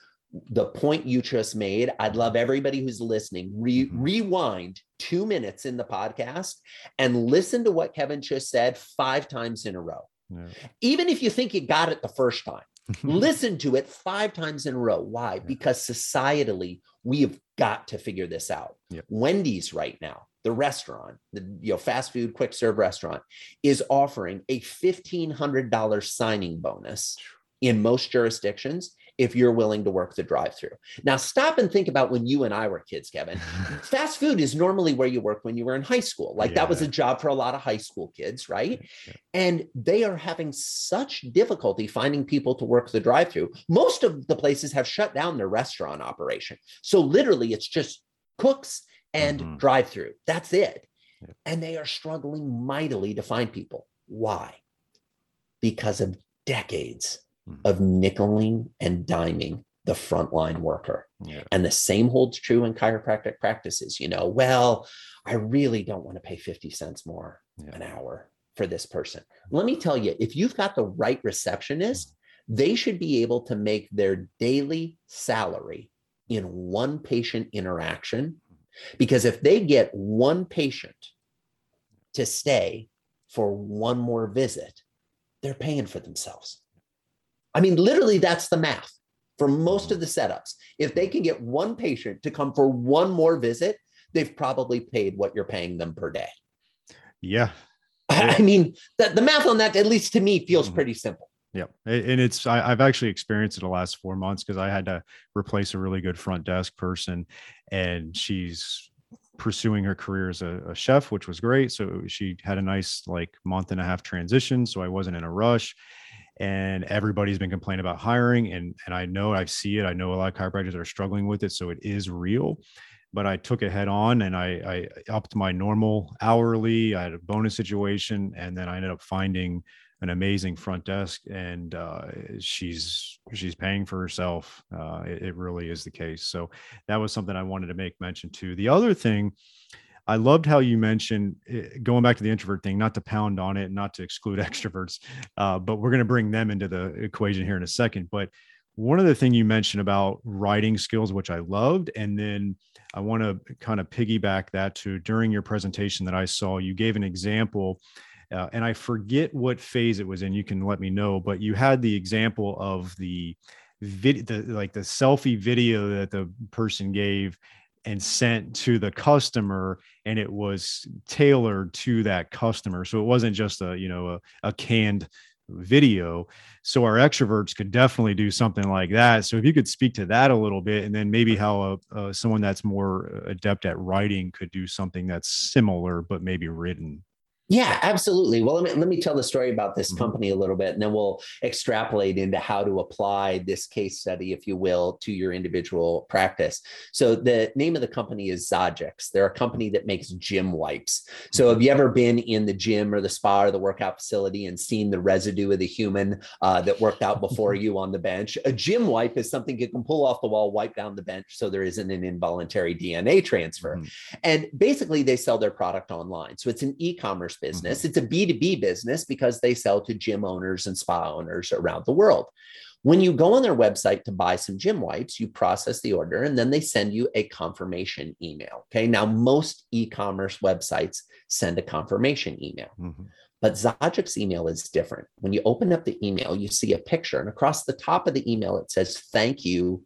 the point you just made, I'd love everybody who's listening, re- mm-hmm. rewind two minutes in the podcast and listen to what Kevin just said five times in a row. Yeah. Even if you think you got it the first time, listen to it five times in a row. Why? Yeah. Because societally, we have got to figure this out. Yeah. Wendy's right now, the restaurant, the you know fast food quick serve restaurant, is offering a fifteen hundred dollars signing bonus in most jurisdictions if you're willing to work the drive through. Now, stop and think about when you and I were kids, Kevin. Fast food is normally where you work when you were in high school. Like yeah. that was a job for a lot of high school kids, right? Yeah. And they are having such difficulty finding people to work the drive through. Most of the places have shut down their restaurant operation. So, literally, it's just cooks and mm-hmm. drive through. That's it. Yeah. And they are struggling mightily to find people. Why? Because of decades Mm-hmm. of nickeling and diming the frontline worker. Yeah. And the same holds true in chiropractic practices. You know, well, I really don't want to pay 50 cents more yeah. an hour for this person. Let me tell you, if you've got the right receptionist, they should be able to make their daily salary in one patient interaction Because if they get one patient to stay for one more visit, they're paying for themselves. I mean, literally, that's the math for most of the setups. If they can get one patient to come for one more visit, they've probably paid what you're paying them per day. Yeah. I mean, the, the math on that, at least to me, feels Mhm. pretty simple. Yeah, and it's I, I've actually experienced it the last four months because I had to replace a really good front desk person, and she's pursuing her career as a, a chef, which was great. So she had a nice like month and a half transition, so I wasn't in a rush. And everybody's been complaining about hiring, and and I know I see it. I know a lot of chiropractors are struggling with it, so it is real. But I took it head on, and I, I upped my normal hourly. I had a bonus situation, and then I ended up finding an amazing front desk and uh, she's she's paying for herself uh, it, it, really is the case so that was something i wanted to make mention to the other thing i loved how you mentioned eh, going back to the introvert thing not to pound on it not to exclude extroverts uh, but we're going to bring them into the equation here in a second but one of the thing you mentioned about writing skills which i loved and then i want to kind of piggyback that to during your presentation that i saw you gave an example uh, and I forget what phase it was in. You can let me know, but you had the example of the video, the, like the selfie video that the person gave and sent to the customer and it was tailored to that customer. So it wasn't just a you know a, a canned video. So our extroverts could definitely do something like that. So if you could speak to that a little bit and then maybe how a, uh, someone that's more adept at writing could do something that's similar but maybe written yeah, absolutely. Well, let me, let me tell the story about this mm-hmm. company a little bit, and then we'll extrapolate into how to apply this case study, if you will, to your individual practice. So, the name of the company is Zogics. They're a company that makes gym wipes. So, mm-hmm. have you ever been in the gym or the spa or the workout facility and seen the residue of the human uh, that worked out before you on the bench? A gym wipe is something you can pull off the wall, wipe down the bench so there isn't an involuntary DNA transfer. Mm-hmm. And basically, they sell their product online. So, it's an e commerce business. Mm-hmm. It's a B2B business because they sell to gym owners and spa owners around the world. When you go on their website to buy some gym wipes, you process the order and then they send you a confirmation email. Okay. Now, most e commerce websites send a confirmation email. Mm-hmm. But Zogics email is different. When you open up the email, you see a picture, and across the top of the email, it says, Thank you,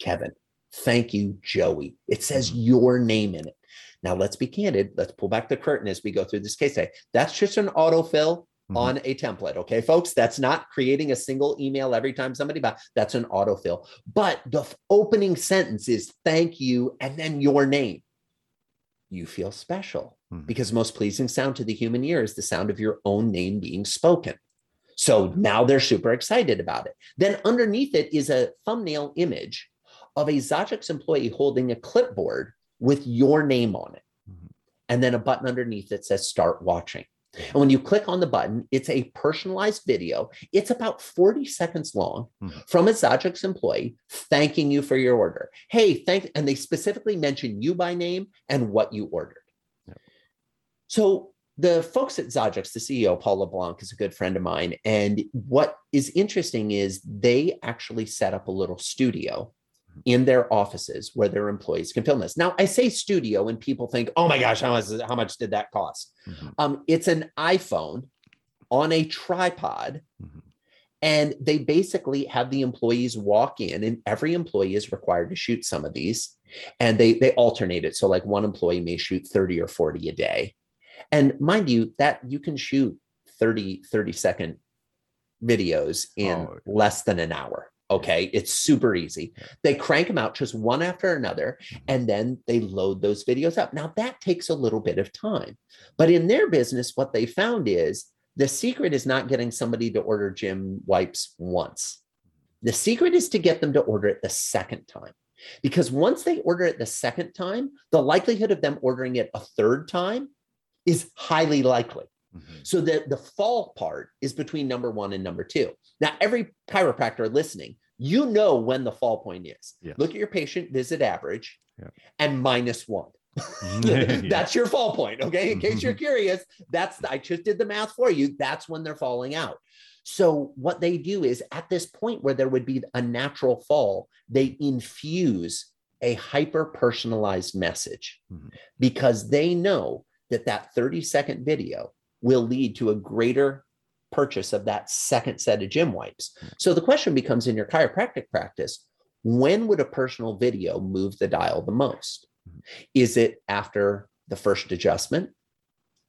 Kevin. Thank you, Joey. It says mm-hmm. your name in it. Now, let's be candid. Let's pull back the curtain as we go through this case study. That's just an autofill mm-hmm. on a template. Okay, folks, that's not creating a single email every time somebody buys. That's an autofill. But the opening sentence is thank you and then your name. You feel special mm-hmm. because most pleasing sound to the human ear is the sound of your own name being spoken. So now they're super excited about it. Then underneath it is a thumbnail image of a Zogics employee holding a clipboard with your name on it. Mm-hmm. And then a button underneath that says start watching. And when you click on the button, it's a personalized video. It's about 40 seconds long mm-hmm. from a Zogics employee thanking you for your order. Hey, thank, and they specifically mention you by name and what you ordered. So the folks at Zogics, the CEO, Paul LeBlanc, is a good friend of mine. And what is interesting is they actually set up a little studio in their offices where their employees can film this. Now, I say studio, and people think, "Oh my gosh, how much how much did that cost?" Mm-hmm. Um, it's an iPhone on a tripod, mm-hmm. and they basically have the employees walk in, and every employee is required to shoot some of these, and they they alternate it. So, like one employee may shoot thirty or forty a day, and mind you, that you can shoot 30 30 second videos in oh. less than an hour. Okay, it's super easy. They crank them out just one after another, mm-hmm. and then they load those videos up. Now, that takes a little bit of time. But in their business, what they found is the secret is not getting somebody to order gym wipes once. The secret is to get them to order it the second time. Because once they order it the second time, the likelihood of them ordering it a third time is highly likely. Mm-hmm. So the, the fall part is between number one and number two. Now, every chiropractor listening, you know when the fall point is. Yes. Look at your patient visit average yeah. and minus one. That's your fall point. Okay. In case you're mm-hmm. curious, that's I just did the math for you. That's when they're falling out. So what they do is at this point where there would be a natural fall, they infuse a hyper personalized message mm-hmm. because they know that that 30 second video will lead to a greater purchase of that second set of gym wipes. So the question becomes in your chiropractic practice, when would a personal video move the dial the most? Mm-hmm. Is it after the first adjustment?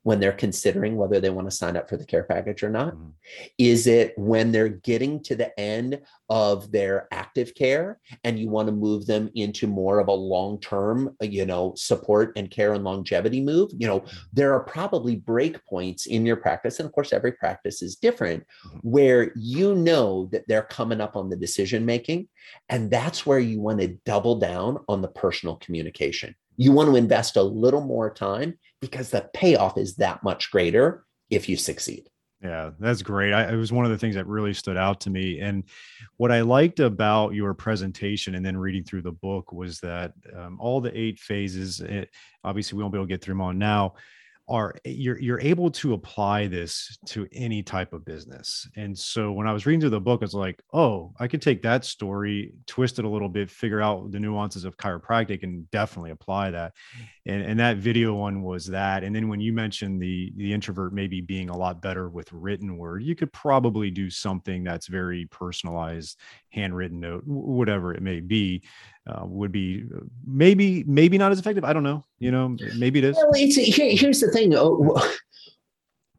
When they're considering whether they want to sign up for the care package or not? Mm-hmm. Is it when they're getting to the end of their active care and you want to move them into more of a long-term, uh, you know, support and care and longevity move? You know, mm-hmm. there are probably break points in your practice and of course every practice is different mm-hmm. where you know that they're coming up on the decision making and that's where you want to double down on the personal communication you want to invest a little more time because the payoff is that much greater if you succeed. Yeah, that's great. I, it was one of the things that really stood out to me. And what I liked about your presentation and then reading through the book was that um, all the eight phases, it, obviously, we won't be able to get through them all now, are eh, you're you're able to apply this to any type of business. And so when I was reading through the book, it's like, oh, I could take that story, twist it a little bit, figure out the nuances of chiropractic, and definitely apply that. And and that video one was that. And then when you mentioned the the introvert maybe being a lot better with written word, you could probably do something that's very personalized, handwritten note, whatever it may be uh, would be uh, maybe maybe not as effective. I don't know. You know, maybe it is. Well, here, here's the thing. Oh,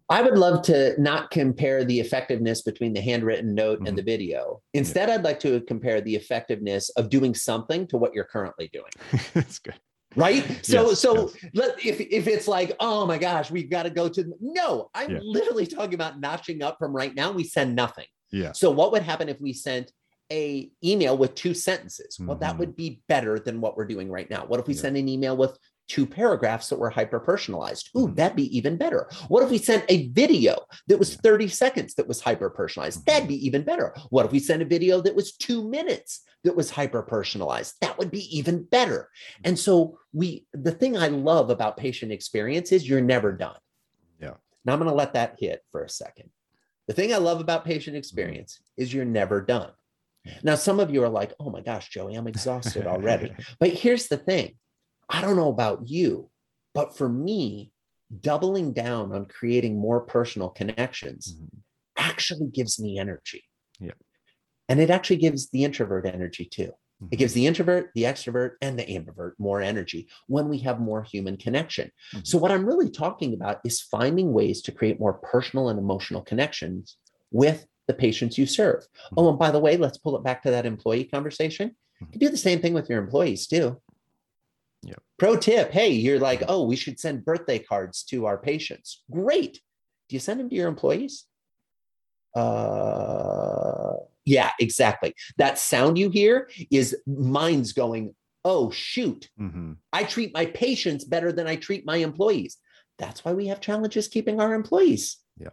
I would love to not compare the effectiveness between the handwritten note mm-hmm. and the video. Instead, yeah. I'd like to compare the effectiveness of doing something to what you're currently doing. That's good. Right. So, yes, so yes. Let, if, if it's like, oh my gosh, we've got to go to, no, I'm yeah. literally talking about notching up from right now. We send nothing. Yeah. So what would happen if we sent a email with two sentences. Well, that mm-hmm. would be better than what we're doing right now. What if we yeah. send an email with two paragraphs that were hyper personalized? Ooh, mm-hmm. that'd be even better. What if we sent a video that was 30 seconds that was hyper personalized? That'd be even better. What if we sent a video that was two minutes that was hyper personalized? That would be even better. And so we the thing I love about patient experience is you're never done. Yeah. Now I'm going to let that hit for a second. The thing I love about patient experience is you're never done. Now, some of you are like, oh my gosh, Joey, I'm exhausted already. but here's the thing I don't know about you, but for me, doubling down on creating more personal connections mm-hmm. actually gives me energy. Yeah. And it actually gives the introvert energy too. Mm-hmm. It gives the introvert, the extrovert, and the ambivert more energy when we have more human connection. Mm-hmm. So, what I'm really talking about is finding ways to create more personal and emotional connections with the patients you serve. Hmm. Oh, and by the way, let's pull it back to that employee conversation. Hmm. You do the same thing with your employees too. Yep. Pro tip hey, you're like, oh, we should send birthday cards to our patients. Great. Do you send them to your employees? Uh, yeah, exactly. That sound you hear is minds going, oh, shoot. Mm-hmm. I treat my patients better than I treat my employees. That's why we have challenges keeping our employees. Yeah.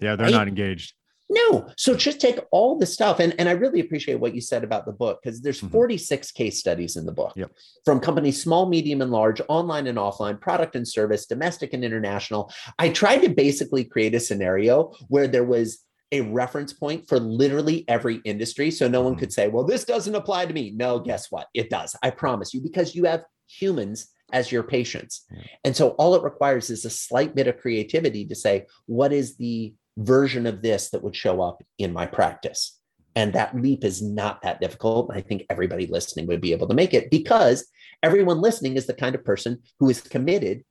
Yeah, they're right? not engaged. No. So just take all the stuff. And, and I really appreciate what you said about the book because there's mm-hmm. 46 case studies in the book yep. from companies small, medium, and large, online and offline, product and service, domestic and international. I tried to basically create a scenario where there was a reference point for literally every industry. So no one mm-hmm. could say, well, this doesn't apply to me. No, guess what? It does. I promise you, because you have humans as your patients. Yeah. And so all it requires is a slight bit of creativity to say, what is the version of this that would show up in my practice. And that leap is not that difficult. I think everybody listening would be able to make it because everyone listening is the kind of person who is committed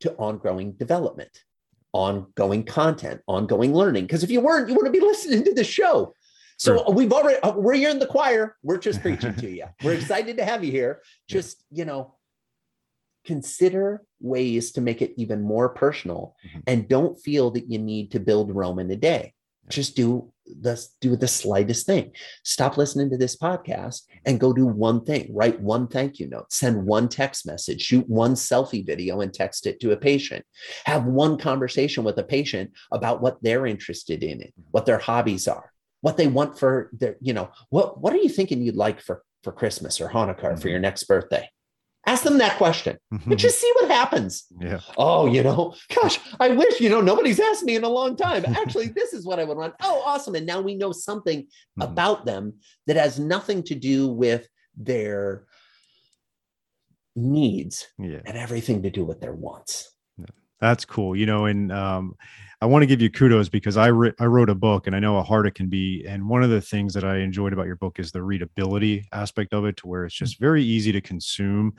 to ongoing development, ongoing content, ongoing learning. Because if you weren't, you wouldn't be listening to the show. So sure. we've already uh, we're here in the choir. We're just preaching to you. We're excited to have you here. Just you know, consider ways to make it even more personal mm-hmm. and don't feel that you need to build Rome in a day. Just do the do the slightest thing. Stop listening to this podcast and go do one thing. Write one thank you note. Send one text message. Shoot one selfie video and text it to a patient. Have one conversation with a patient about what they're interested in, mm-hmm. what their hobbies are, what they want for their. You know what what are you thinking you'd like for for Christmas or Hanukkah mm-hmm. or for your next birthday? Ask them that question mm-hmm. and just see what happens. Yeah. Oh, you know, gosh, I wish, you know, nobody's asked me in a long time. Actually, this is what I would want. Oh, awesome. And now we know something mm-hmm. about them that has nothing to do with their needs yeah. and everything to do with their wants. That's cool. You know, and um, I want to give you kudos because I, re- I wrote a book and I know how hard it can be. And one of the things that I enjoyed about your book is the readability aspect of it, to where it's just mm-hmm. very easy to consume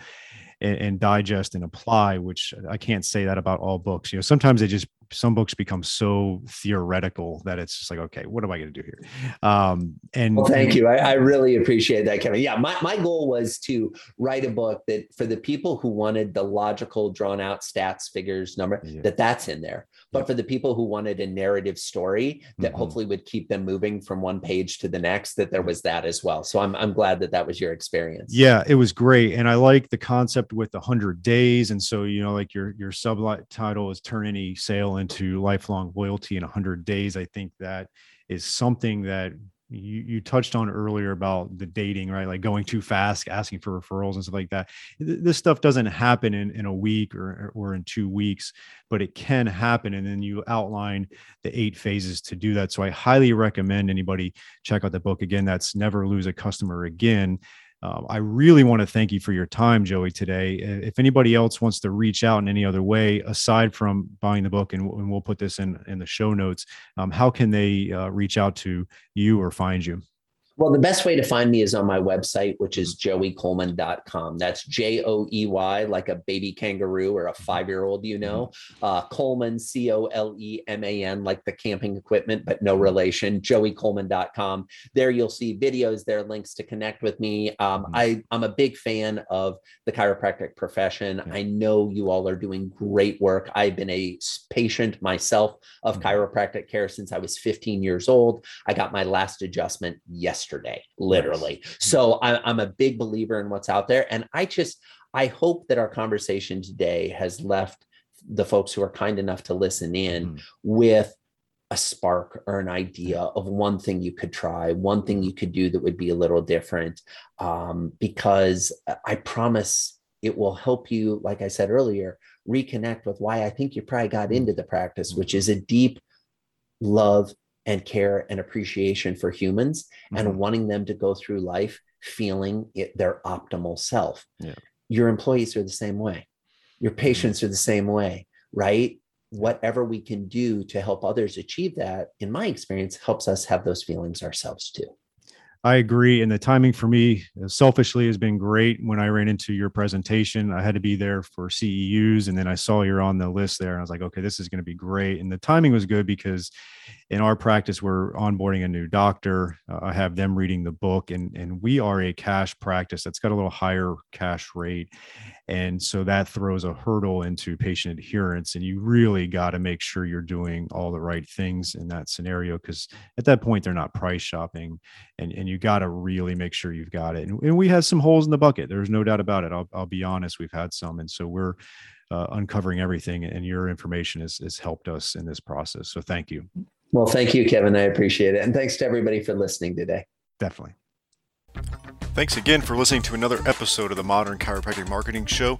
and, and, digest and apply, which I can't say that about all books. You know, sometimes they just some books become so theoretical that it's just like, okay, what am I going to do here? Um, and well, thank you. I, I, really appreciate that, Kevin. Yeah, my, my goal was to write a book that for the people who wanted the logical, drawn out stats, figures, number, yeah. that that's in there. But yeah. for the people who wanted a narrative story that mm-hmm. hopefully would keep them moving from one page to the next, that there was that as well. So I'm, I'm glad that that was your experience. Yeah, it was great. And I like the concept with the hundred days. And so, you know, like your, your subtitle is turn any sale into lifelong loyalty in 100 days i think that is something that you, you touched on earlier about the dating right? Like going too fast asking for referrals and stuff like that. This stuff doesn't happen in, in a week or, or in two weeks but it can happen. And then you outline the eight phases to do that. So i highly recommend anybody check out the book. Again that's never lose a customer again um, I really want to thank you for your time, Joey, today. If anybody else wants to reach out in any other way, aside from buying the book, and, and we'll put this in, in the show notes, um, how can they uh, reach out to you or find you? Well, the best way to find me is on my website, which is joeycoleman.com. That's J O E Y, like a baby kangaroo or a mm-hmm. five year old, you know. Mm-hmm. Uh, Coleman, C O L E M A N, like the camping equipment, but no mm-hmm. relation. Joeycoleman.com. There you'll see videos, there links to connect with me. Um, I, I'm a big fan of the chiropractic profession. I know you all are doing great work. I've been a patient myself of chiropractic care since I was 15 years old. I got my last adjustment yesterday yesterday, literally. So I, I'm a big believer in what's out there. And I just, I hope that our conversation today has left the folks who are kind enough to listen in mm. with a spark or an idea of one thing you could try, one thing you could do that would be a little different. Um, because I promise it will help you, like I said earlier, reconnect with why I think you probably got into the practice, which is a deep love and care and appreciation for humans mm-hmm. and wanting them to go through life feeling it, their optimal self. Yeah. Your employees are the same way. Your mm-hmm. patients mm-hmm. are the same way, right? Whatever we can do to help others achieve that, in my experience, helps us have those feelings ourselves too. I agree. And the timing for me, uh, selfishly, has been great. When I ran into your presentation, I had to be there for CEUs. And then I saw you're on the list there. And I was like, okay, this is going to be great. And the timing was good because in our practice, we're onboarding a new doctor. Uh, I have them reading the book, and, and we are a cash practice that's got a little higher cash rate. And so that throws a hurdle into patient adherence. And you really got to make sure you're doing all the right things in that scenario because at that point, they're not price shopping. And, and you got to really make sure you've got it. And, and we had some holes in the bucket. There's no doubt about it. I'll, I'll be honest, we've had some. And so we're uh, uncovering everything, and your information has, has helped us in this process. So thank you. Well, thank you, Kevin. I appreciate it. And thanks to everybody for listening today. Definitely. Thanks again for listening to another episode of the Modern Chiropractic Marketing Show.